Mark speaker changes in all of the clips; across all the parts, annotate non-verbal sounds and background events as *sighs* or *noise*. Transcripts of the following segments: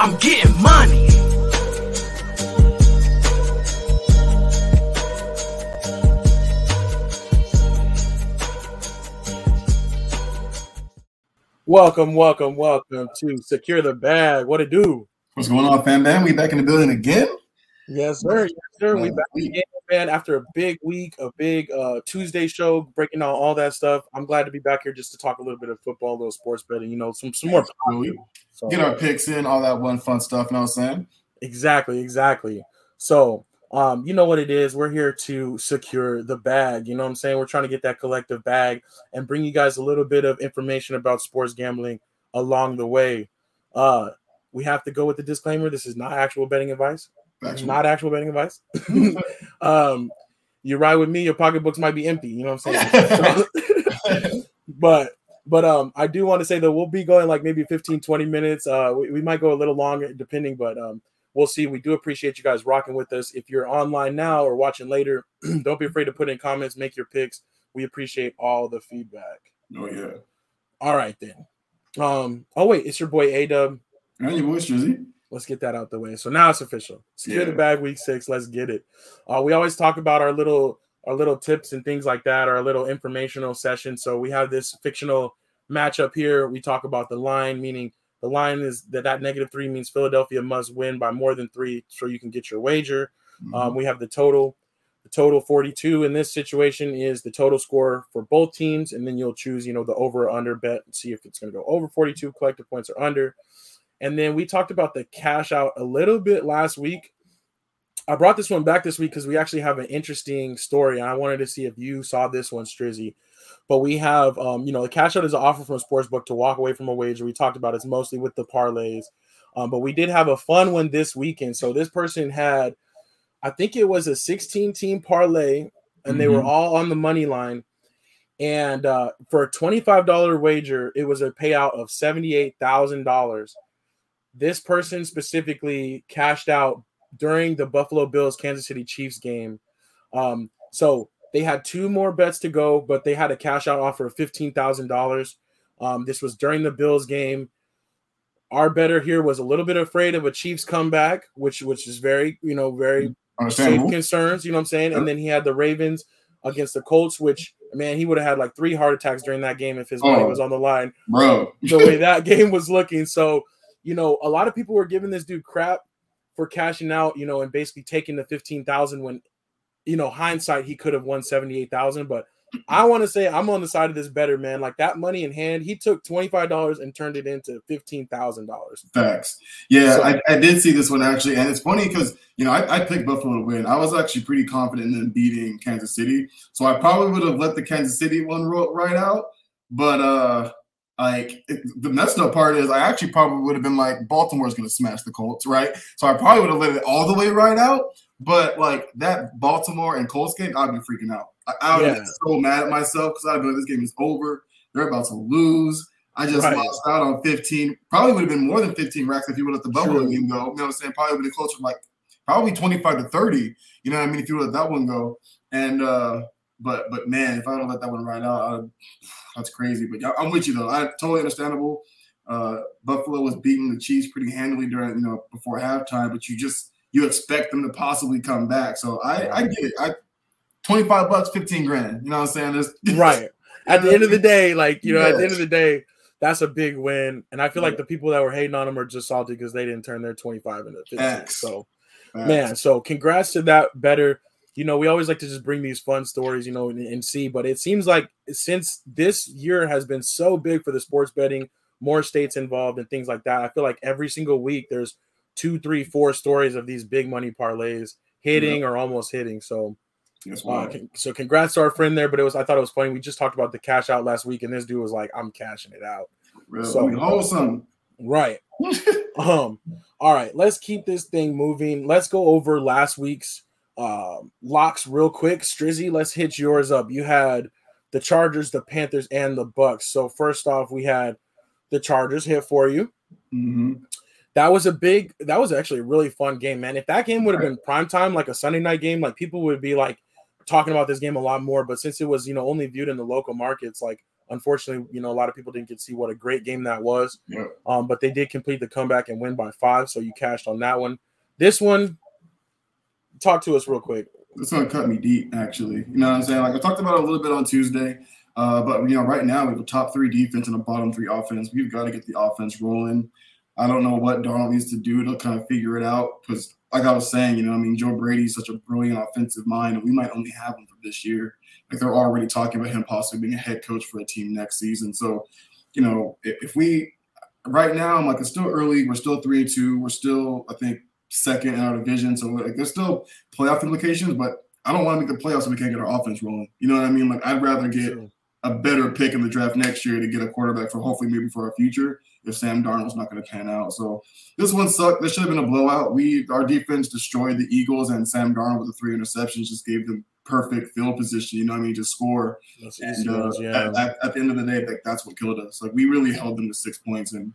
Speaker 1: I'm getting money.
Speaker 2: Welcome, welcome, welcome to Secure the Bag. What it do?
Speaker 3: What's going on, fam? Man, we back in the building again.
Speaker 2: Yes, sir. Yes, sir. We back again, man. After a big week, a big uh, Tuesday show, breaking down all that stuff. I'm glad to be back here just to talk a little bit of football, a little sports betting. You know, some some more. So,
Speaker 3: Get our picks in, all that one fun stuff. You know what I'm saying?
Speaker 2: exactly, exactly. So, um, you know what it is. We're here to secure the bag. You know what I'm saying? We're trying to get that collective bag and bring you guys a little bit of information about sports gambling along the way. Uh, we have to go with the disclaimer. This is not actual betting advice.
Speaker 3: Factual.
Speaker 2: not actual betting advice. *laughs* um, you ride with me, your pocketbooks might be empty. You know what I'm saying? *laughs* but but um, I do want to say that we'll be going like maybe 15, 20 minutes. Uh, we, we might go a little longer depending, but um, we'll see. We do appreciate you guys rocking with us. If you're online now or watching later, *clears throat* don't be afraid to put in comments, make your picks. We appreciate all the feedback.
Speaker 3: oh yeah.
Speaker 2: All right then. Um, oh wait, it's your boy A Dub.
Speaker 3: And your voice, Strizzy.
Speaker 2: Let's get that out the way. So now it's official. Secure the bag week six. Let's get it. Uh, we always talk about our little our little tips and things like that, our little informational session. So we have this fictional matchup here. We talk about the line, meaning the line is that that negative three means Philadelphia must win by more than three, so you can get your wager.
Speaker 3: Mm-hmm.
Speaker 2: Um, we have the total. The total 42 in this situation is the total score for both teams, and then you'll choose, you know, the over or under bet and see if it's going to go over 42 collective points or under. And then we talked about the cash out a little bit last week. I brought this one back this week because we actually have an interesting story, and I wanted to see if you saw this one, Strizzy. But we have, um, you know, the cash out is an offer from a sports book to walk away from a wager. We talked about it's mostly with the parlays, um, but we did have a fun one this weekend. So this person had, I think it was a 16 team parlay, and they were
Speaker 3: Mhm.
Speaker 2: all on the money line. And uh, for a $25 wager, it was a payout of $78,000. This person specifically cashed out during the Buffalo Bills Kansas City Chiefs game. Um, so they had two more bets to go, but they had a cash out offer of $15,000. Um, this was during the Bills game. Our better here was a little bit afraid of a Chiefs comeback, which which is very, you know, very safe concerns, you know what I'm saying? And then he had the Ravens against the Colts, which man, he would have had like three heart attacks during that game if his money
Speaker 3: Oh.
Speaker 2: was on the line.
Speaker 3: Bro.
Speaker 2: The way that *laughs* game was looking. So, you know, a lot of people were giving this dude crap for cashing out, you know, and basically taking the 15,000 when, you know, hindsight, he could have won 78,000. But I want to say I'm on the side of this better, man. Like that money in hand, he took $25 and turned it into $15,000.
Speaker 3: Facts. Yeah,
Speaker 2: So-
Speaker 3: I, I did see this one actually, and it's funny because you know I, I picked Buffalo to win. I was actually pretty confident in beating Kansas City, so I probably would have let the Kansas City one right out. But uh, like it, the messed up part is, I actually probably would have been like Baltimore's going to smash the Colts, right? So I probably would have let it all the way right out. But like that Baltimore and Colts game, I'd be freaking out. I, I would have
Speaker 2: Yeah.
Speaker 3: been so mad at myself because I'd be like, this game is over. They're about to lose. I just
Speaker 2: Right.
Speaker 3: lost out on 15. Probably would have been more than 15 racks if you would let the
Speaker 2: True.
Speaker 3: game go. You know what I'm saying? Probably would have been closer like probably 25 to 30. You know what I mean? If you would let that one go. And uh but but man, if I don't let that one ride out, I'd, that's crazy. But I'm with you though. I totally understandable. Uh Buffalo was beating the Chiefs pretty handily during, you know, before halftime, but you just you expect them to possibly come back. So I I get it. I 25 bucks, 15 grand. You know what I'm saying? There's, *laughs*
Speaker 2: right. At the end of the day, like you know, at the end of the day, that's a big win. And I feel like the people that were hating on them are just salty because they didn't turn their 25 into 15.
Speaker 3: Facts.
Speaker 2: So
Speaker 3: Facts.
Speaker 2: man, so congrats to that better. You know, we always like to just bring these fun stories, you know, and, and see, but it seems like since this year has been so big for the sports betting, more states involved and things like that. I feel like every single week there's two, three, four stories of these big money parlays hitting or almost hitting. So
Speaker 3: That's
Speaker 2: uh, so congrats to our friend there, but it was I thought it was funny. We just talked about the cash out last week, and this dude was like, "I'm cashing it out."
Speaker 3: Real.
Speaker 2: so-
Speaker 3: we wholesome.
Speaker 2: Right. *laughs* um. All right. Let's keep this thing moving. Let's go over last week's um locks real quick. Strizzy, let's hit yours up. You had the Chargers, the Panthers, and the Bucks. So first off, we had the Chargers hit for you.
Speaker 3: Mhm.
Speaker 2: That was a big. That was actually a really fun game, man. If that game would have been prime time, like a Sunday night game, like people would be like talking about this game a lot more. But since it was, you know, only viewed in the local markets, like Unfortunately, you know, a lot of people didn't get to see what a great game that was.
Speaker 3: Yeah.
Speaker 2: Um, but they did complete the comeback and win by five, so you cashed on that one. This one, talk to us real quick.
Speaker 3: This gonna cut me deep, actually. You know what I'm saying? Like I talked about a little bit on Tuesday. Uh, but you know, right now we have a top three defense and a bottom three offense. We've got to get the offense rolling. I don't know what Darnold needs to do to kind of figure it out because, like I was saying, you know, I mean, Joe Brady's such a brilliant offensive mind, and we might only have him for this year. Like they're already talking about him possibly being a head coach for a team next season. So, you know, if, if we right now, I'm like, it's still early. We're still three and two. We're still, I think, second in our division. So like, there's still playoff implications, but I don't want to make the playoffs if we can't get our offense rolling. You know what I mean? Like I'd rather get a better pick in the draft next year to get a quarterback for hopefully maybe for our future if Sam Darnold's not going to pan out. So this one sucked. This should have been a blowout. We our defense destroyed the Eagles and Sam Darnold with the three interceptions just gave them perfect field position. You know what I mean? To score. and uh, yeah. at, at, at, the end of the day, like that's what killed us. Like we really held them to six points and.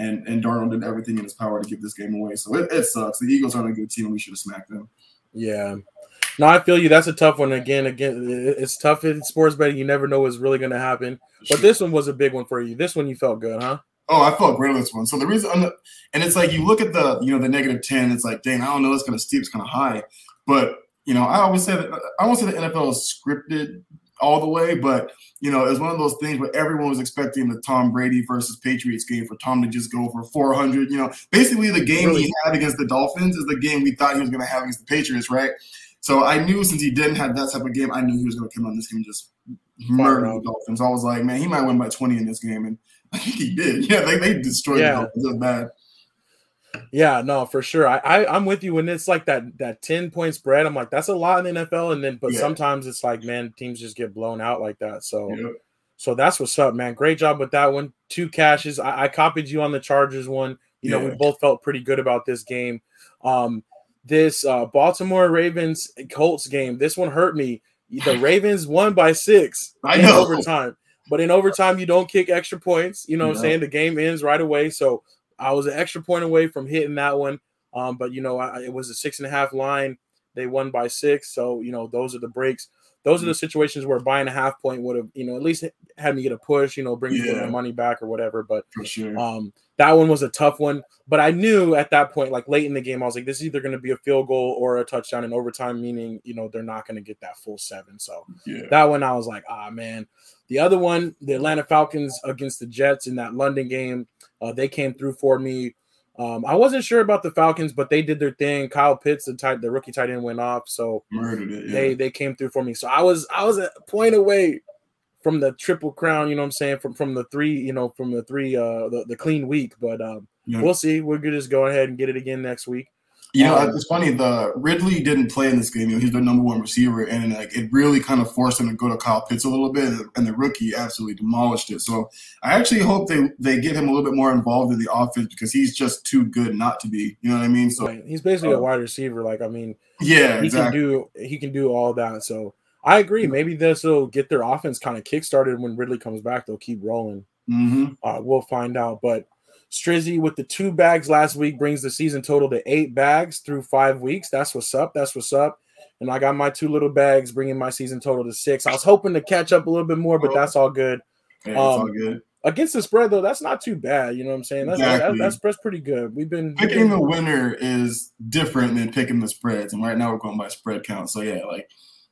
Speaker 3: And, and Darnold did everything in his power to give this game away. So it, it sucks. The Eagles aren't a good team, and we should have smacked them.
Speaker 2: Yeah, no, I feel you. That's a tough one. Again, again, it's tough in sports betting. You never know what's really going to happen. But this one was a big one for you. This one you felt good, huh?
Speaker 3: Oh, I felt great on this one. So the reason, and it's like you look at the, you know, the negative ten. It's like, dang, I don't know, it's kind of steep, it's kind of high. But you know, I always say that I won't say the NFL is scripted all the way, but you know, it was one of those things where everyone was expecting the Tom Brady versus Patriots game for Tom to just go for 400. You know, basically the game really? he had against the Dolphins is the game we thought he was going to have against the Patriots, right? So I knew since he didn't have that type of game, I knew he was going to come on this game and just murder the Dolphins. I was like, man, he might win by 20 in this game. And *laughs* I think he did. Yeah, they, they destroyed yeah. the Dolphins. It was bad.
Speaker 2: Yeah, no, for sure. I, I am with you when it's like that that 10 point spread. I'm like, that's a lot in the NFL. And then but yeah. sometimes it's like, man, teams just get blown out like that. So yeah. so that's what's up, man. Great job with that one. Two cashes. I, I copied you on the Chargers one. You know, we both felt pretty good about this game. Um, this uh, Baltimore Ravens Colts game. This one hurt me. The *laughs* Ravens won by six
Speaker 3: I in know.
Speaker 2: overtime. But in overtime, you don't kick extra points. You know what I'm saying? The game ends right away. So I was an extra point away from hitting that one. Um, but you know, I, it was a six and a half line. They won by six. So, you know, those are the breaks. Those are the situations where buying a half point would have, you know, at least had me get a push, you know, bring yeah. my money back or whatever. But
Speaker 3: for sure.
Speaker 2: Um, that one was a tough one. But I knew at that point, like late in the game, I was like, this is either going to be a field goal or a touchdown in overtime, meaning, you know, they're not going to get that full seven. So yeah. that one, I was like, ah, man. The other one, the Atlanta Falcons against the Jets in that London game, uh, they came through for me. Um, I wasn't sure about the Falcons, but they did their thing. Kyle Pitts, the tight, the rookie tight end, went off, so
Speaker 3: it, yeah.
Speaker 2: they they came through for me. So I was I was a point away from the triple crown. You know what I'm saying? From from the three, you know, from the three, uh, the, the clean week. But um, yeah. we'll see. We're gonna just go ahead and get it again next week.
Speaker 3: You know, um, it's funny. The Ridley didn't play in this game. You know, he's their number one receiver, and like it really kind of forced him to go to Kyle Pitts a little bit, and the rookie absolutely demolished it. So I actually hope they they get him a little bit more involved in the offense because he's just too good not to be. You know what I mean? So
Speaker 2: right. he's basically uh, a wide receiver. Like I mean,
Speaker 3: yeah,
Speaker 2: he
Speaker 3: exactly.
Speaker 2: can do he can do all that. So I agree. Maybe this will get their offense kind of kickstarted when Ridley comes back. They'll keep rolling.
Speaker 3: Mm-hmm.
Speaker 2: Uh, we'll find out, but. Strizzy with the two bags last week brings the season total to eight bags through five weeks. That's what's up. That's what's up. And I got my two little bags bringing my season total to six. I was hoping to catch up a little bit more, but that's all good.
Speaker 3: Yeah, um, all good.
Speaker 2: Against the spread though, that's not too bad. You know what I'm saying? That's exactly. that's, that's, pretty good. We've been
Speaker 3: picking the winner is different than picking the spreads, and right now we're going by spread count. So yeah, like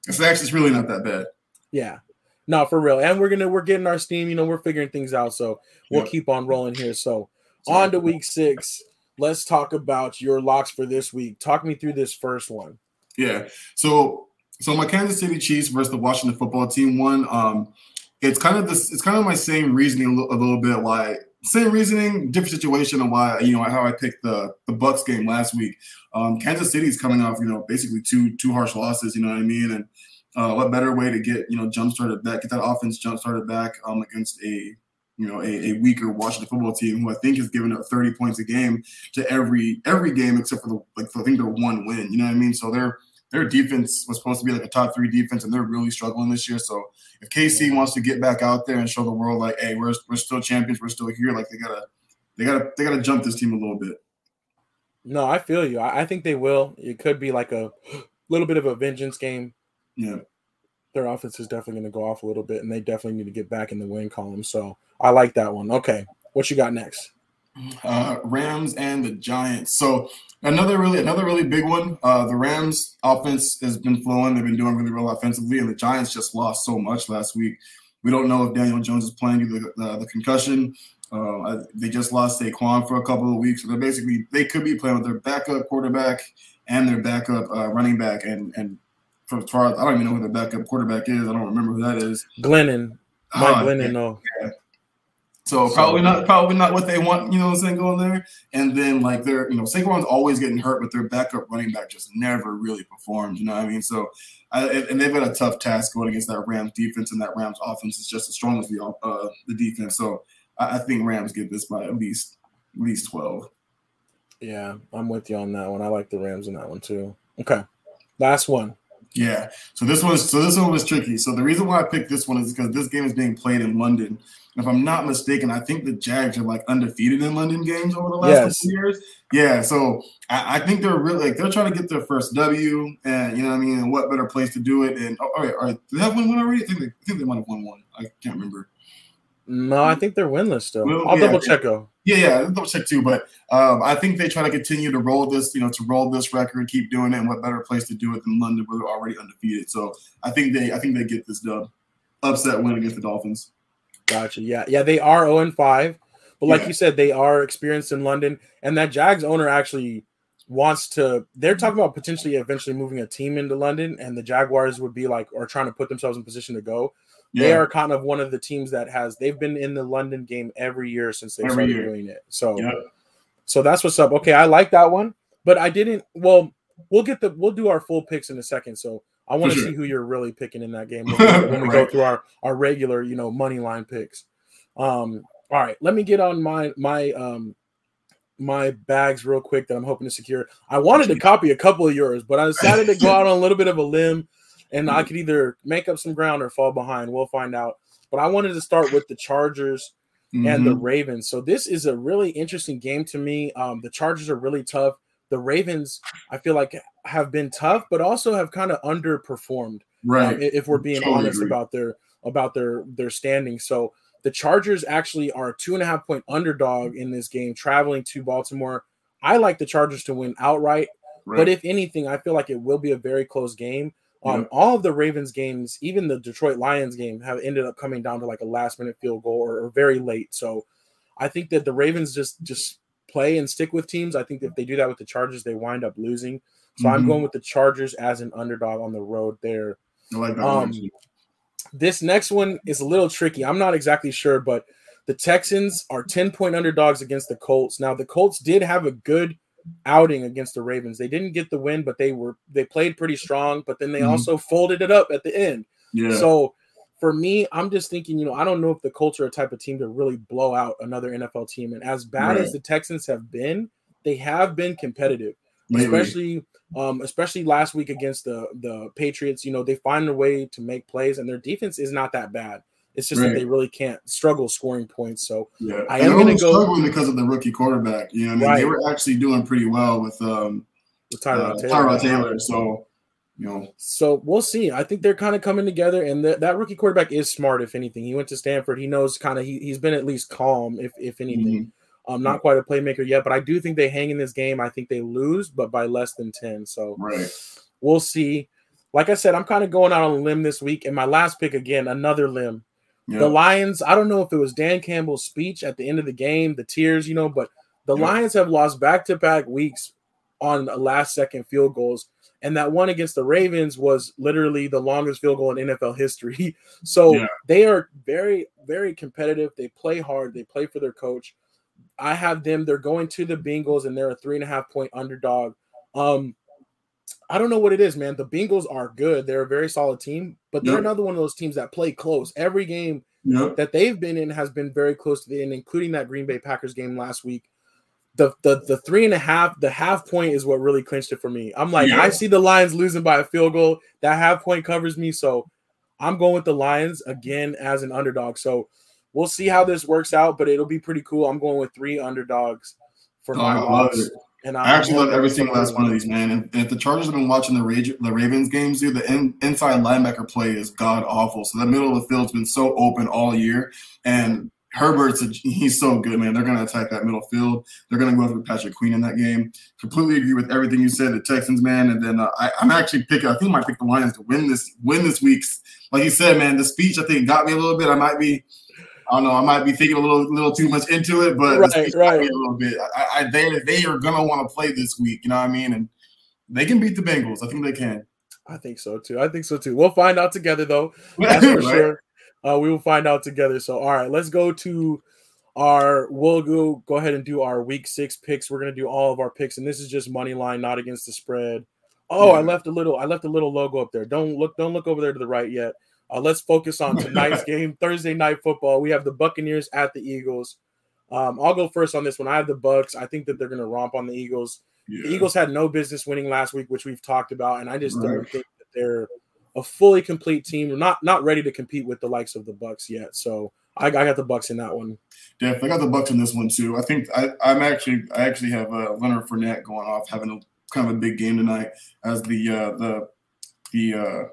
Speaker 3: it's actually it's really not that bad.
Speaker 2: Yeah, no, for real. And we're gonna we're getting our steam. You know, we're figuring things out. So we'll keep on rolling here. So on to week six. Let's talk about your locks for this week. Talk me through this first one.
Speaker 3: Yeah. So so my Kansas City Chiefs versus the Washington football team one. Um, it's kind of this. It's kind of my same reasoning a little bit. Why same reasoning, different situation, and why you know how I picked the the Bucks game last week. Um, Kansas City is coming off you know basically two two harsh losses. You know what I mean? And uh, what better way to get you know jump started back, get that offense jump started back um, against a you know, a, a, weaker Washington football team who I think has given up 30 points a game to every every game except for the like I think their one win. You know what I mean? So their their defense was supposed to be like a top three defense, and they're really struggling this year. So if KC wants to get back out there and show the world like, hey, we're we're still champions, we're still here, like they gotta they gotta they gotta jump this team a little bit.
Speaker 2: No, I feel you. I, I think they will. It could be like a *gasps* little bit of a vengeance game.
Speaker 3: Yeah.
Speaker 2: Their offense is definitely going to go off a little bit, and they definitely need to get back in the win column. So I like that one. Okay, what you got next?
Speaker 3: Uh, Rams and the Giants. So another really another really big one. Uh, the Rams offense has been flowing. They've been doing really well offensively, and the Giants just lost so much last week. We don't know if Daniel Jones is playing due to the, the concussion. Uh, they just lost Saquon for a couple of weeks. So they're basically they could be playing with their backup quarterback and their backup uh, running back. And and for as far as I don't even know who their backup quarterback is. I don't remember who that is.
Speaker 2: Glennon. Mike uh, Glennon. No. Yeah.
Speaker 3: So probably not probably not what they want, you know what I'm saying, going there. And then like they're, you know, Saquon's always getting hurt, but their backup running back just never really performed. You know what I mean? So I, and they've got a tough task going against that Rams defense, and that Rams offense is just as strong as the uh, the defense. So I, I think Rams get this by at least at least twelve.
Speaker 2: Yeah, I'm with you on that one. I like the Rams in that one too. Okay, last one.
Speaker 3: Yeah. So this was so this one was tricky. So the reason why I picked this one is because this game is being played in London if I'm not mistaken, I think the Jags are like undefeated in London games over the last yes. couple years. Yeah, so I, I, think they're really like they're trying to get their first W, and you know what I mean. And what better place to do it? And oh, all right, all right, do they have one win already? I think they, I think they might have won one. I can't remember.
Speaker 2: No, I think they're winless still. Well, I'll yeah, double check though.
Speaker 3: Yeah, yeah, I'll double check too. But um, I think they try to continue to roll this, you know, to roll this record, keep doing it. And what better place to do it than London, where they're already undefeated? So I think they, I think they get this dub, upset win against the Dolphins.
Speaker 2: Gotcha. Yeah, yeah, they are 0 and 5, but like yeah. you said, they are experienced in London, and that Jags owner actually wants to. They're talking about potentially eventually moving a team into London, and the Jaguars would be like, or trying to put themselves in position to go. Yeah. They are kind of one of the teams that has. They've been in the London game every year since they every started year. doing it. So, yeah. so that's what's up. Okay, I like that one, but I didn't. Well, we'll get the. We'll do our full picks in a second. So I want to sure. see who you're really picking in that game *laughs* when we, when we right. go through our our regular, you know, money line picks. Um, all right, let me get on my my um my bags real quick that I'm hoping to secure. I wanted to copy a couple of yours, but I decided to go *laughs* out on a little bit of a limb, and I could either make up some ground or fall behind. We'll find out. But I wanted to start with the Chargers mm-hmm. and the mm-hmm. Ravens. So this is a really interesting game to me. Um, the Chargers are really tough. The Ravens, I feel like, have been tough, but also have kind of underperformed. Um, right. Um, if we're being totally honest agree. about their about their their standing. So the Chargers actually are a two and a half point underdog in this game, traveling to Baltimore. I like the Chargers to win outright, right. but if anything, I feel like it will be a very close game. Um, yep. All of the Ravens games, even the Detroit Lions game, have ended up coming down to like a last minute field goal or, or very late. So I think that the Ravens just just play and stick with teams. I think if they do that with the Chargers, they wind up losing. So mm-hmm. I'm going with the Chargers as an underdog on the road there. I like that um, this next one is a little tricky. I'm not exactly sure, but the Texans are 10 point underdogs against the Colts. Now, the Colts did have a good outing against the Ravens. They didn't get the win, but they were they played pretty strong, but then they mm-hmm. also folded it up at the end. Yeah. So for me, I'm just thinking, you know, I don't know if the Colts are a type of team to really blow out another NFL team. And as bad right. as the Texans have been, they have been competitive, Maybe. especially um, especially last week against the the Patriots. You know, they find a way to make plays, and their defense is not that bad. It's just right. that they really can't struggle scoring points. So
Speaker 3: yeah. I am going to go struggling because of the rookie quarterback. You know, I mean, right. they were actually doing pretty well with um, with Tyrod uh, Taylor. Tyrod Taylor. So you know,
Speaker 2: so we'll see. I think they're kind of coming together, and the, that rookie quarterback is smart. If anything, he went to Stanford. He knows kind of he, he's been at least calm. If if anything. Mm-hmm. Um, not quite a playmaker yet, but I do think they hang in this game. I think they lose, but by less than 10. So
Speaker 3: right.
Speaker 2: we'll see. Like I said, I'm kind of going out on a limb this week. And my last pick again, another limb. Yep. The Lions, I don't know if it was Dan Campbell's speech at the end of the game, the tears, you know, but the yep. Lions have lost back to back weeks on last second field goals. And that one against the Ravens was literally the longest field goal in NFL history. *laughs* so yeah. they are very, very competitive. They play hard, they play for their coach. I have them. They're going to the Bengals, and they're a three and a half point underdog. Um, I don't know what it is, man. The Bengals are good. They're a very solid team, but they're yep. another one of those teams that play close. Every game yep. that they've been in has been very close to the end, including that Green Bay Packers game last week. The, the the three and a half, the half point is what really clinched it for me. I'm like, yeah. I see the Lions losing by a field goal. That half point covers me. So I'm going with the Lions again as an underdog. So we'll see how this works out, but it'll be pretty cool. I'm going with three underdogs for oh, my oh,
Speaker 3: And I, I actually love every single last one of these, man. And, and if the Chargers have been watching the, Rage, the Ravens games, dude, the in, inside linebacker play is god awful. So the middle of the field's been so open all year, and Herbert's a, he's so good, man. They're going to attack that middle field. They're going to go after Patrick Queen in that game. Completely agree with everything you said. The Texans, man, and then uh, I, am actually picking. I think I might pick the Lions to win this win this week's. Like you said, man, the speech I think got me a little bit. I might be, I don't know, I might be thinking a little little too much into it, but
Speaker 2: right, right.
Speaker 3: a little bit. I, I, they they are going to want to play this week. You know what I mean? And they can beat the Bengals. I think they can.
Speaker 2: I think so too. I think so too. We'll find out together though. *laughs* That's for right? sure. Uh, we will find out together. So, all right, let's go to our. We'll go go ahead and do our week six picks. We're gonna do all of our picks, and this is just money line, not against the spread. Oh, yeah. I left a little. I left a little logo up there. Don't look. Don't look over there to the right yet. Uh, let's focus on *laughs* tonight's game, Thursday night football. We have the Buccaneers at the Eagles. Um, I'll go first on this one. I have the Bucks. I think that they're going to romp on the Eagles. Yeah. The Eagles had no business winning last week, which we've talked about, and I just right. don't think that they're a fully complete team. We're not not ready to compete with the likes of the Bucks yet. So I, I got the Bucks in that one.
Speaker 3: Definitely, I got the Bucks in this one too. I think I, am actually I actually have uh, Leonard Fournette going off having a kind of a big game tonight as the uh, the the uh,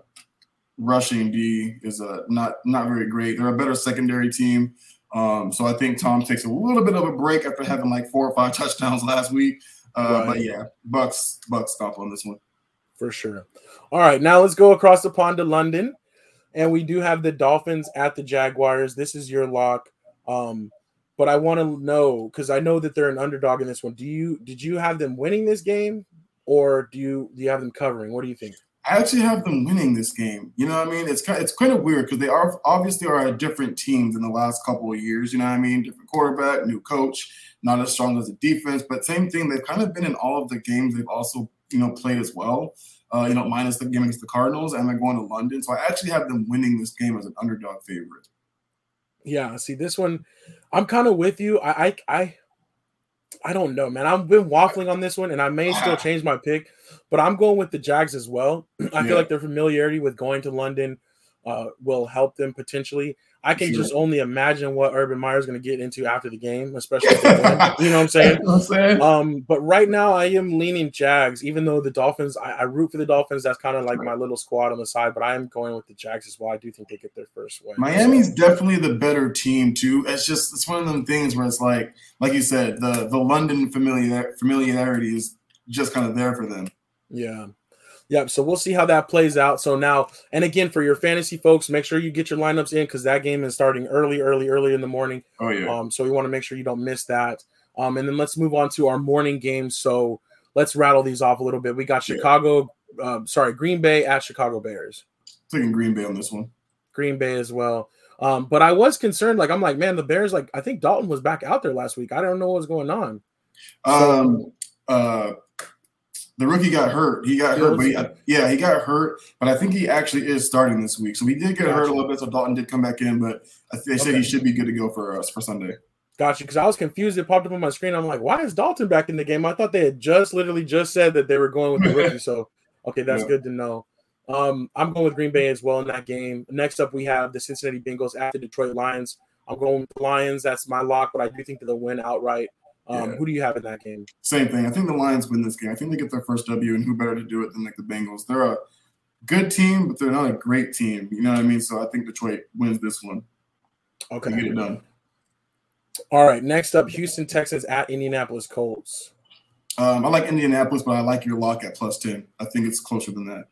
Speaker 3: rushing D is a not not very great. They're a better secondary team. Um, so I think Tom takes a little bit of a break after having like four or five *laughs* touchdowns last week. Uh, right. But yeah, Bucks Bucks stop on this one
Speaker 2: for sure. All right, now let's go across the pond to London, and we do have the Dolphins at the Jaguars. This is your lock. Um, but I want to know because I know that they're an underdog in this one. Do you did you have them winning this game, or do you do you have them covering? What do you think?
Speaker 3: I actually have them winning this game. You know what I mean? It's kind of, it's kind of weird because they are obviously are a different team than the last couple of years. You know what I mean? Different quarterback, new coach, not as strong as the defense, but same thing. They've kind of been in all of the games. They've also you know, played as well. Uh, you know, minus the game against the Cardinals, and they're going to London. So I actually have them winning this game as an underdog favorite.
Speaker 2: Yeah, see this one, I'm kind of with you. I, I, I, I don't know, man. I've been waffling on this one, and I may still change my pick, but I'm going with the Jags as well. *clears throat* I yeah. feel like their familiarity with going to London uh, will help them potentially. I can sure. just only imagine what Urban Meyer is going to get into after the game, especially *laughs* you know what I'm saying. what I'm saying? Um, but right now, I am leaning Jags, even though the Dolphins. I, I root for the Dolphins. That's kind of like my little squad on the side, but I am going with the Jags as well. I do think they get their first win.
Speaker 3: Miami's so. definitely the better team too. It's just it's one of them things where it's like, like you said, the the London familiar familiarity is just kind of there for them.
Speaker 2: Yeah. Yep. So we'll see how that plays out. So now, and again, for your fantasy folks, make sure you get your lineups in because that game is starting early, early, early in the morning.
Speaker 3: Oh yeah.
Speaker 2: Um, so we want to make sure you don't miss that. Um, and then let's move on to our morning games. So let's rattle these off a little bit. We got Chicago, yeah. um, sorry, Green Bay at Chicago Bears.
Speaker 3: Taking Green Bay on this one.
Speaker 2: Green Bay as well. Um, but I was concerned. Like I'm like, man, the Bears. Like I think Dalton was back out there last week. I don't know what's going on.
Speaker 3: Um. uh the rookie got hurt. He got hurt, but he, yeah, he got hurt. But I think he actually is starting this week. So he did get gotcha. hurt a little bit. So Dalton did come back in, but they okay. said he should be good to go for us for Sunday.
Speaker 2: Gotcha. Because I was confused. It popped up on my screen. I'm like, why is Dalton back in the game? I thought they had just literally just said that they were going with the *laughs* rookie. so okay, that's yeah. good to know. Um, I'm going with Green Bay as well in that game. Next up, we have the Cincinnati Bengals at the Detroit Lions. I'm going with the Lions. That's my lock, but I do think that they'll win outright. Um, yeah. Who do you have in that game?
Speaker 3: Same thing. I think the Lions win this game. I think they get their first W, and who better to do it than like the Bengals? They're a good team, but they're not a great team. You know what I mean? So I think Detroit wins this one.
Speaker 2: Okay, get it done. All right. Next up, Houston Texans at Indianapolis Colts.
Speaker 3: Um, I like Indianapolis, but I like your lock at plus ten. I think it's closer than that.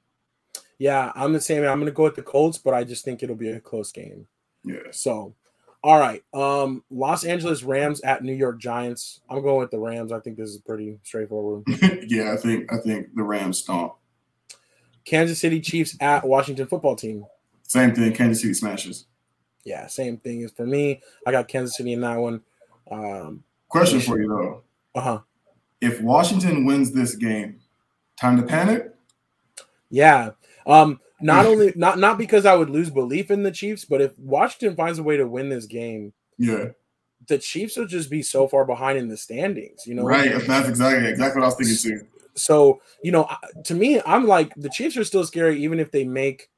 Speaker 2: Yeah, I'm the same. I'm going to go with the Colts, but I just think it'll be a close game.
Speaker 3: Yeah.
Speaker 2: So all right. Um, Los Angeles Rams at New York Giants. I'm going with the Rams. I think this is pretty straightforward. *laughs*
Speaker 3: yeah, I think I think the Rams stomp.
Speaker 2: Kansas City Chiefs at Washington Football Team.
Speaker 3: Same thing. Kansas City smashes.
Speaker 2: Yeah, same thing as for me. I got Kansas City in that one. Um,
Speaker 3: Question for you though.
Speaker 2: Uh huh.
Speaker 3: If Washington wins this game, time to panic.
Speaker 2: Yeah. Um, not *laughs* only not not because I would lose belief in the Chiefs, but if Washington finds a way to win this game,
Speaker 3: yeah,
Speaker 2: the Chiefs will just be so far behind in the standings. You know,
Speaker 3: right? That's exactly exactly what I was thinking too.
Speaker 2: So you know, to me, I'm like the Chiefs are still scary, even if they make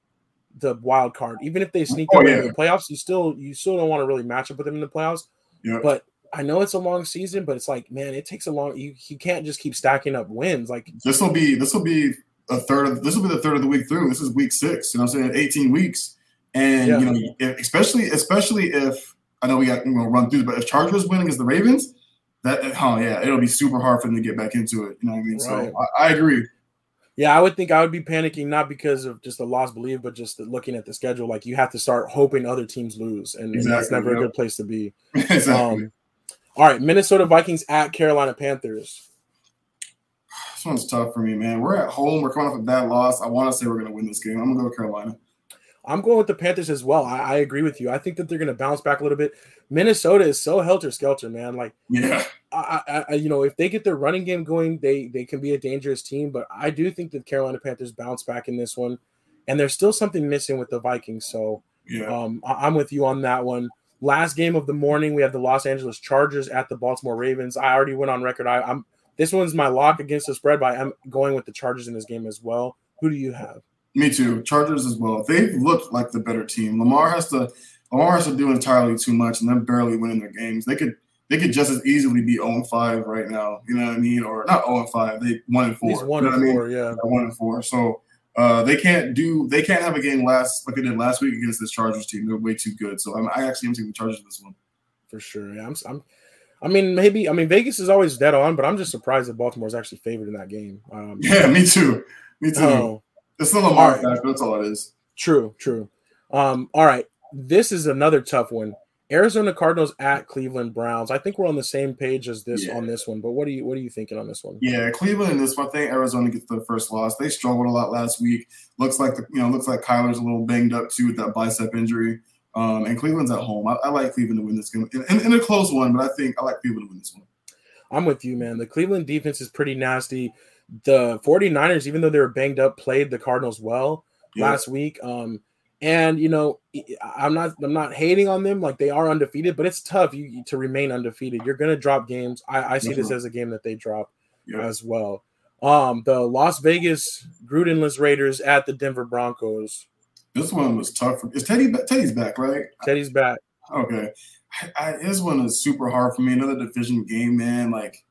Speaker 2: the wild card, even if they oh, sneak oh, yeah. into the playoffs. You still you still don't want to really match up with them in the playoffs.
Speaker 3: Yeah.
Speaker 2: But I know it's a long season, but it's like, man, it takes a long. You you can't just keep stacking up wins. Like
Speaker 3: this will be this will be a third of this will be the third of the week through. This is week six. You know, what I'm saying 18 weeks, and yeah. you know, if, especially especially if I know we got you know run through, but if Chargers win against the Ravens, that oh yeah, it'll be super hard for them to get back into it. You know what I mean? Right. So I, I, agree.
Speaker 2: Yeah, I would think I would be panicking not because of just the lost belief, but just looking at the schedule. Like you have to start hoping other teams lose, and, exactly, and that's never a good place to be. *laughs* exactly. Um, all right, Minnesota Vikings at Carolina Panthers.
Speaker 3: This one's tough for me, man. We're at home. We're coming off a bad loss. I want to say we're going to win this game. I'm going to go with Carolina.
Speaker 2: I'm going with the Panthers as well. I, I agree with you. I think that they're going to bounce back a little bit. Minnesota is so helter skelter, man. Like,
Speaker 3: yeah,
Speaker 2: I, I, you know, if they get their running game going, they they can be a dangerous team. But I do think that Carolina Panthers bounce back in this one, and there's still something missing with the Vikings. So, yeah, um, I, I'm with you on that one. Last game of the morning, we have the Los Angeles Chargers at the Baltimore Ravens. I already went on record. I, I'm this one's my lock against the spread, but I'm going with the Chargers in this game as well. Who do you have?
Speaker 3: Me too. Chargers as well. They've looked like the better team. Lamar has to Lamar has to do entirely too much, and they're barely winning their games. They could they could just as easily be 0 5 right now. You know what I mean? Or not 0 5. They one and four. He's
Speaker 2: one
Speaker 3: you know
Speaker 2: and four, I mean? yeah.
Speaker 3: They're one and four. So uh, they can't do they can't have a game last like they did last week against this Chargers team. They're way too good. So I'm, I actually am taking the Chargers this one.
Speaker 2: For sure. Yeah, I'm, I'm I mean, maybe I mean Vegas is always dead on, but I'm just surprised that Baltimore is actually favored in that game. Um, *laughs*
Speaker 3: yeah, me too. Me too. Uh, it's the Lamar right. That's all it is.
Speaker 2: True, true. Um, all right. This is another tough one. Arizona Cardinals at Cleveland Browns. I think we're on the same page as this yeah. on this one. But what are you what are you thinking on this one?
Speaker 3: Yeah, Cleveland in this one. I think Arizona gets the first loss. They struggled a lot last week. Looks like the you know looks like Kyler's a little banged up too with that bicep injury. Um, and Cleveland's at home. I, I like Cleveland to win this game in, a close one, but I think I like Cleveland to win this one.
Speaker 2: I'm with you, man. The Cleveland defense is pretty nasty. The 49ers, even though they were banged up, played the Cardinals well yeah. last week. Um, and you know, I'm not I'm not hating on them. Like they are undefeated, but it's tough you, to remain undefeated. You're gonna drop games. I, I see this as a game that they drop yeah. as well. Um, the Las Vegas Grudenless Raiders at the Denver Broncos.
Speaker 3: This one was tough. Is Teddy Teddy's back, right?
Speaker 2: Teddy's back.
Speaker 3: Okay. I, I, this one is super hard for me. Another division game, man. Like,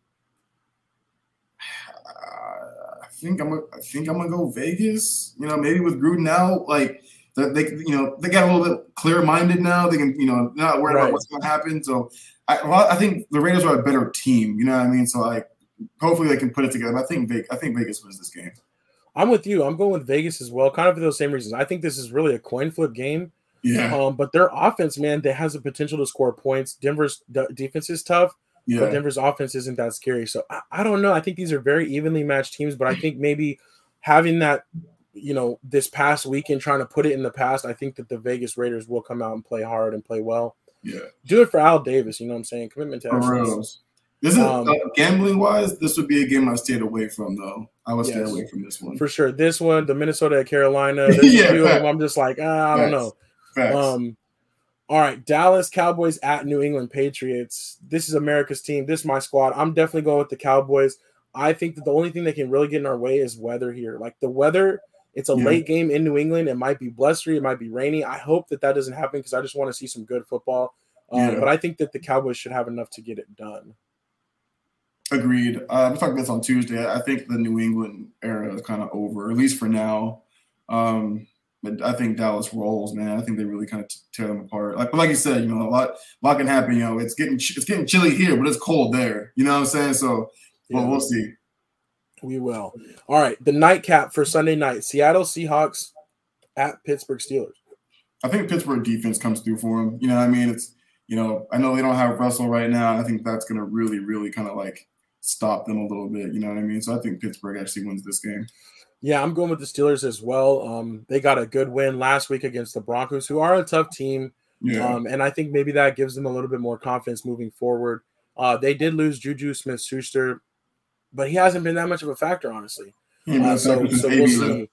Speaker 3: *sighs* I think I'm. I think I'm gonna go Vegas. You know, maybe with Gruden out, like that they you know they got a little bit clear minded now. They can you know not worried right. about what's going to happen. So I, well, I think the Raiders are a better team. You know what I mean? So like hopefully they can put it together. I think Vegas, I think Vegas wins this game.
Speaker 2: I'm with you. I'm going with Vegas as well, kind of for those same reasons. I think this is really a coin flip game.
Speaker 3: Yeah.
Speaker 2: Um, but their offense, man, that has the potential to score points. Denver's defense is tough. Yeah. But Denver's offense isn't that scary. So I, I don't know. I think these are very evenly matched teams, but I think maybe having that you know, this past weekend trying to put it in the past, I think that the Vegas Raiders will come out and play hard and play well.
Speaker 3: Yeah.
Speaker 2: Do it for Al Davis, you know what I'm saying? Commitment to excellence.
Speaker 3: This is um, uh, gambling wise, this would be a game I stayed away from though. I would yes, stay away from this one.
Speaker 2: For sure. This one, the Minnesota at Carolina, *laughs* yeah, few of them. I'm just like, ah, I don't know. Facts. Um all right, Dallas Cowboys at New England Patriots. This is America's team. This is my squad. I'm definitely going with the Cowboys. I think that the only thing that can really get in our way is weather here. Like the weather it's a yeah. late game in New England. It might be blustery. It might be rainy. I hope that that doesn't happen because I just want to see some good football. Um, yeah. But I think that the Cowboys should have enough to get it done.
Speaker 3: Agreed. Uh, we talked this on Tuesday. I think the New England era is kind of over, at least for now. Um, but I think Dallas rolls, man. I think they really kind of tear them apart. Like, like you said, you know, a lot, a lot can happen. You know, it's getting it's getting chilly here, but it's cold there. You know what I'm saying? So, well, yeah. we'll see.
Speaker 2: We will. All right. The nightcap for Sunday night Seattle Seahawks at Pittsburgh Steelers.
Speaker 3: I think Pittsburgh defense comes through for them. You know I mean? It's, you know, I know they don't have Russell right now. I think that's going to really, really kind of like stop them a little bit. You know what I mean? So I think Pittsburgh actually wins this game.
Speaker 2: Yeah, I'm going with the Steelers as well. Um, they got a good win last week against the Broncos, who are a tough team. Yeah. Um, and I think maybe that gives them a little bit more confidence moving forward. Uh, they did lose Juju Smith Schuster but he hasn't been that much of a factor, honestly. Uh, so, so we'll see.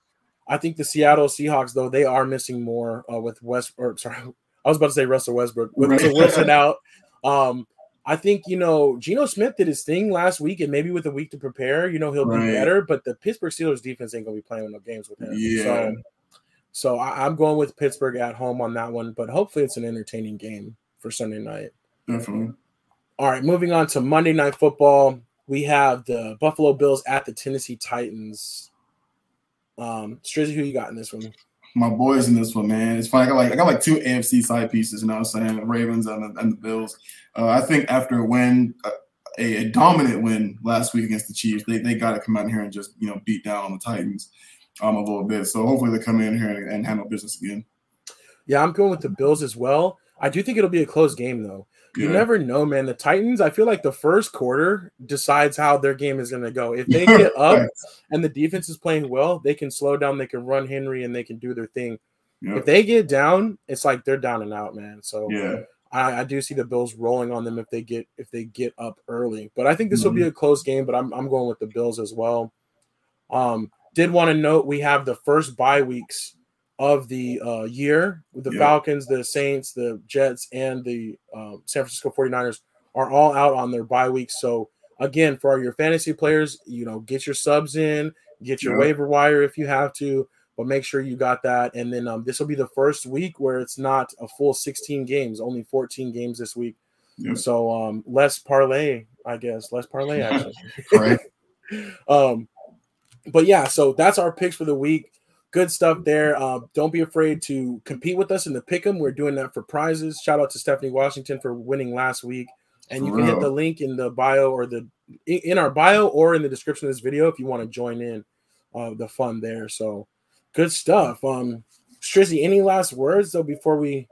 Speaker 2: I think the Seattle Seahawks, though, they are missing more uh, with West. Or sorry, *laughs* I was about to say Russell Westbrook with right. Wilson out. Um, I think you know Geno Smith did his thing last week, and maybe with a week to prepare, you know he'll right. be better. But the Pittsburgh Steelers defense ain't gonna be playing no games with him. Yeah. So, so I, I'm going with Pittsburgh at home on that one, but hopefully it's an entertaining game for Sunday night.
Speaker 3: Definitely.
Speaker 2: All right, moving on to Monday Night Football. We have the Buffalo Bills at the Tennessee Titans. Um, Strizzy, who you got in this one?
Speaker 3: My boys in this one, man. It's funny. I got like I got like two AFC side pieces. You know what I'm saying? The Ravens and the, and the Bills. Uh, I think after a win, a, a, dominant win last week against the Chiefs, they, they got to come out here and just you know beat down on the Titans um, a little bit. So hopefully they come in here and handle business again.
Speaker 2: Yeah, I'm going with the Bills as well. I do think it'll be a close game though. You yeah. never know, man. The Titans, I feel like the first quarter decides how their game is going to go. If they *laughs* get up and the defense is playing well, they can slow down, they can run Henry, and they can do their thing. If they get down, it's like they're down and out, man. So
Speaker 3: yeah.
Speaker 2: I, I, do see the Bills rolling on them if they get if they get up early. But I think this mm-hmm. will be mm-hmm. a close game. But I'm I'm going with the Bills as well. Um, did want to note we have the first bye weeks of the uh, year with the yeah. Falcons, the Saints, the Jets, and the um, San Francisco 49ers are all out on their bye weeks. So again, for your fantasy players, you know, get your subs in, get your yeah. waiver wire if you have to, but make sure you got that. And then um, this will be the first week where it's not a full 16 games, only 14 games this week. Yeah. So um, less parlay, I guess, less parlay *laughs* actually. right. *laughs* um, but yeah, so that's our picks for the week good stuff there. Uh, don't be afraid to compete with us in the pick'em. We're doing that for prizes. Shout out to Stephanie Washington for winning last week. And you can hit the link in the bio or the in our bio or in the description of this video if you want to join in uh, the fun there. So good stuff. Um, Strizzy, any last words though before we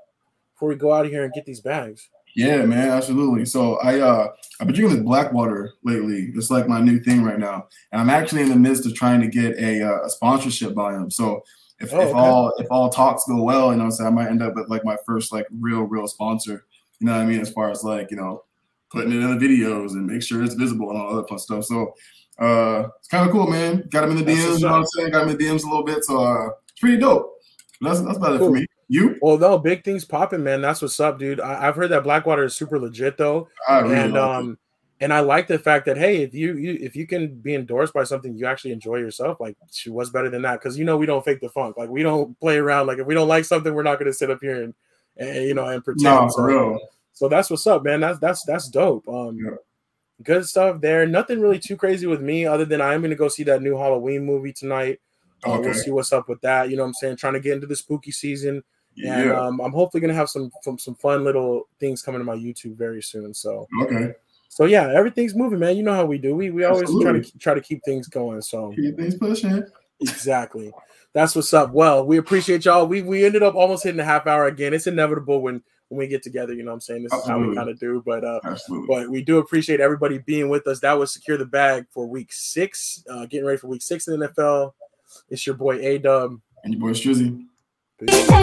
Speaker 2: before we go out of here and get these bags?
Speaker 3: Yeah, man, absolutely. So I uh I've been drinking this Blackwater lately. It's like my new thing right now, and I'm actually in the midst of trying to get a, uh, a sponsorship by them. So if, oh, if okay. all if all talks go well, you know, so I might end up with like my first like real real sponsor. You know what I mean? As far as like you know, putting it in the videos and make sure it's visible and all that fun stuff. So uh it's kind of cool, man. Got him in the DMs. You know what I'm saying? Got him in the DMs a little bit. So uh it's pretty dope. That's that's about cool. it for me. You?
Speaker 2: Well, no, big things popping, man. That's what's up, dude. I, have heard that Blackwater is super legit though, really and um, it. and I like the fact that hey, if you, you if you can be endorsed by something you actually enjoy yourself, like what's better than that? Because you know we don't fake the funk, like we don't play around. Like if we don't like something, we're not going to sit up here and, and you know and pretend. No, so, real. so that's what's up, man. That's that's that's dope. Um, yeah. good stuff there. Nothing really too crazy with me, other than I am going to go see that new Halloween movie tonight. Uh, we'll see what's up with that. You know what I'm saying? Trying to get into the spooky season. Yeah. Um, I'm hopefully gonna have some, some some fun little things coming to my YouTube very soon. So
Speaker 3: okay.
Speaker 2: So yeah, everything's moving, man. You know how we do. We we always Absolutely. try to try to keep things going. So
Speaker 3: keep things pushing.
Speaker 2: Exactly. That's what's up. Well, we appreciate y'all. We we ended up almost hitting a half hour again. It's inevitable when when we get together. You know what I'm saying? This Absolutely. is how we kind of do. But uh, Absolutely. but we do appreciate everybody being with us. That was secure the bag for week six. Uh, getting ready for week six in the NFL. It's your boy A Dub
Speaker 3: and your boy Strizzy.
Speaker 1: And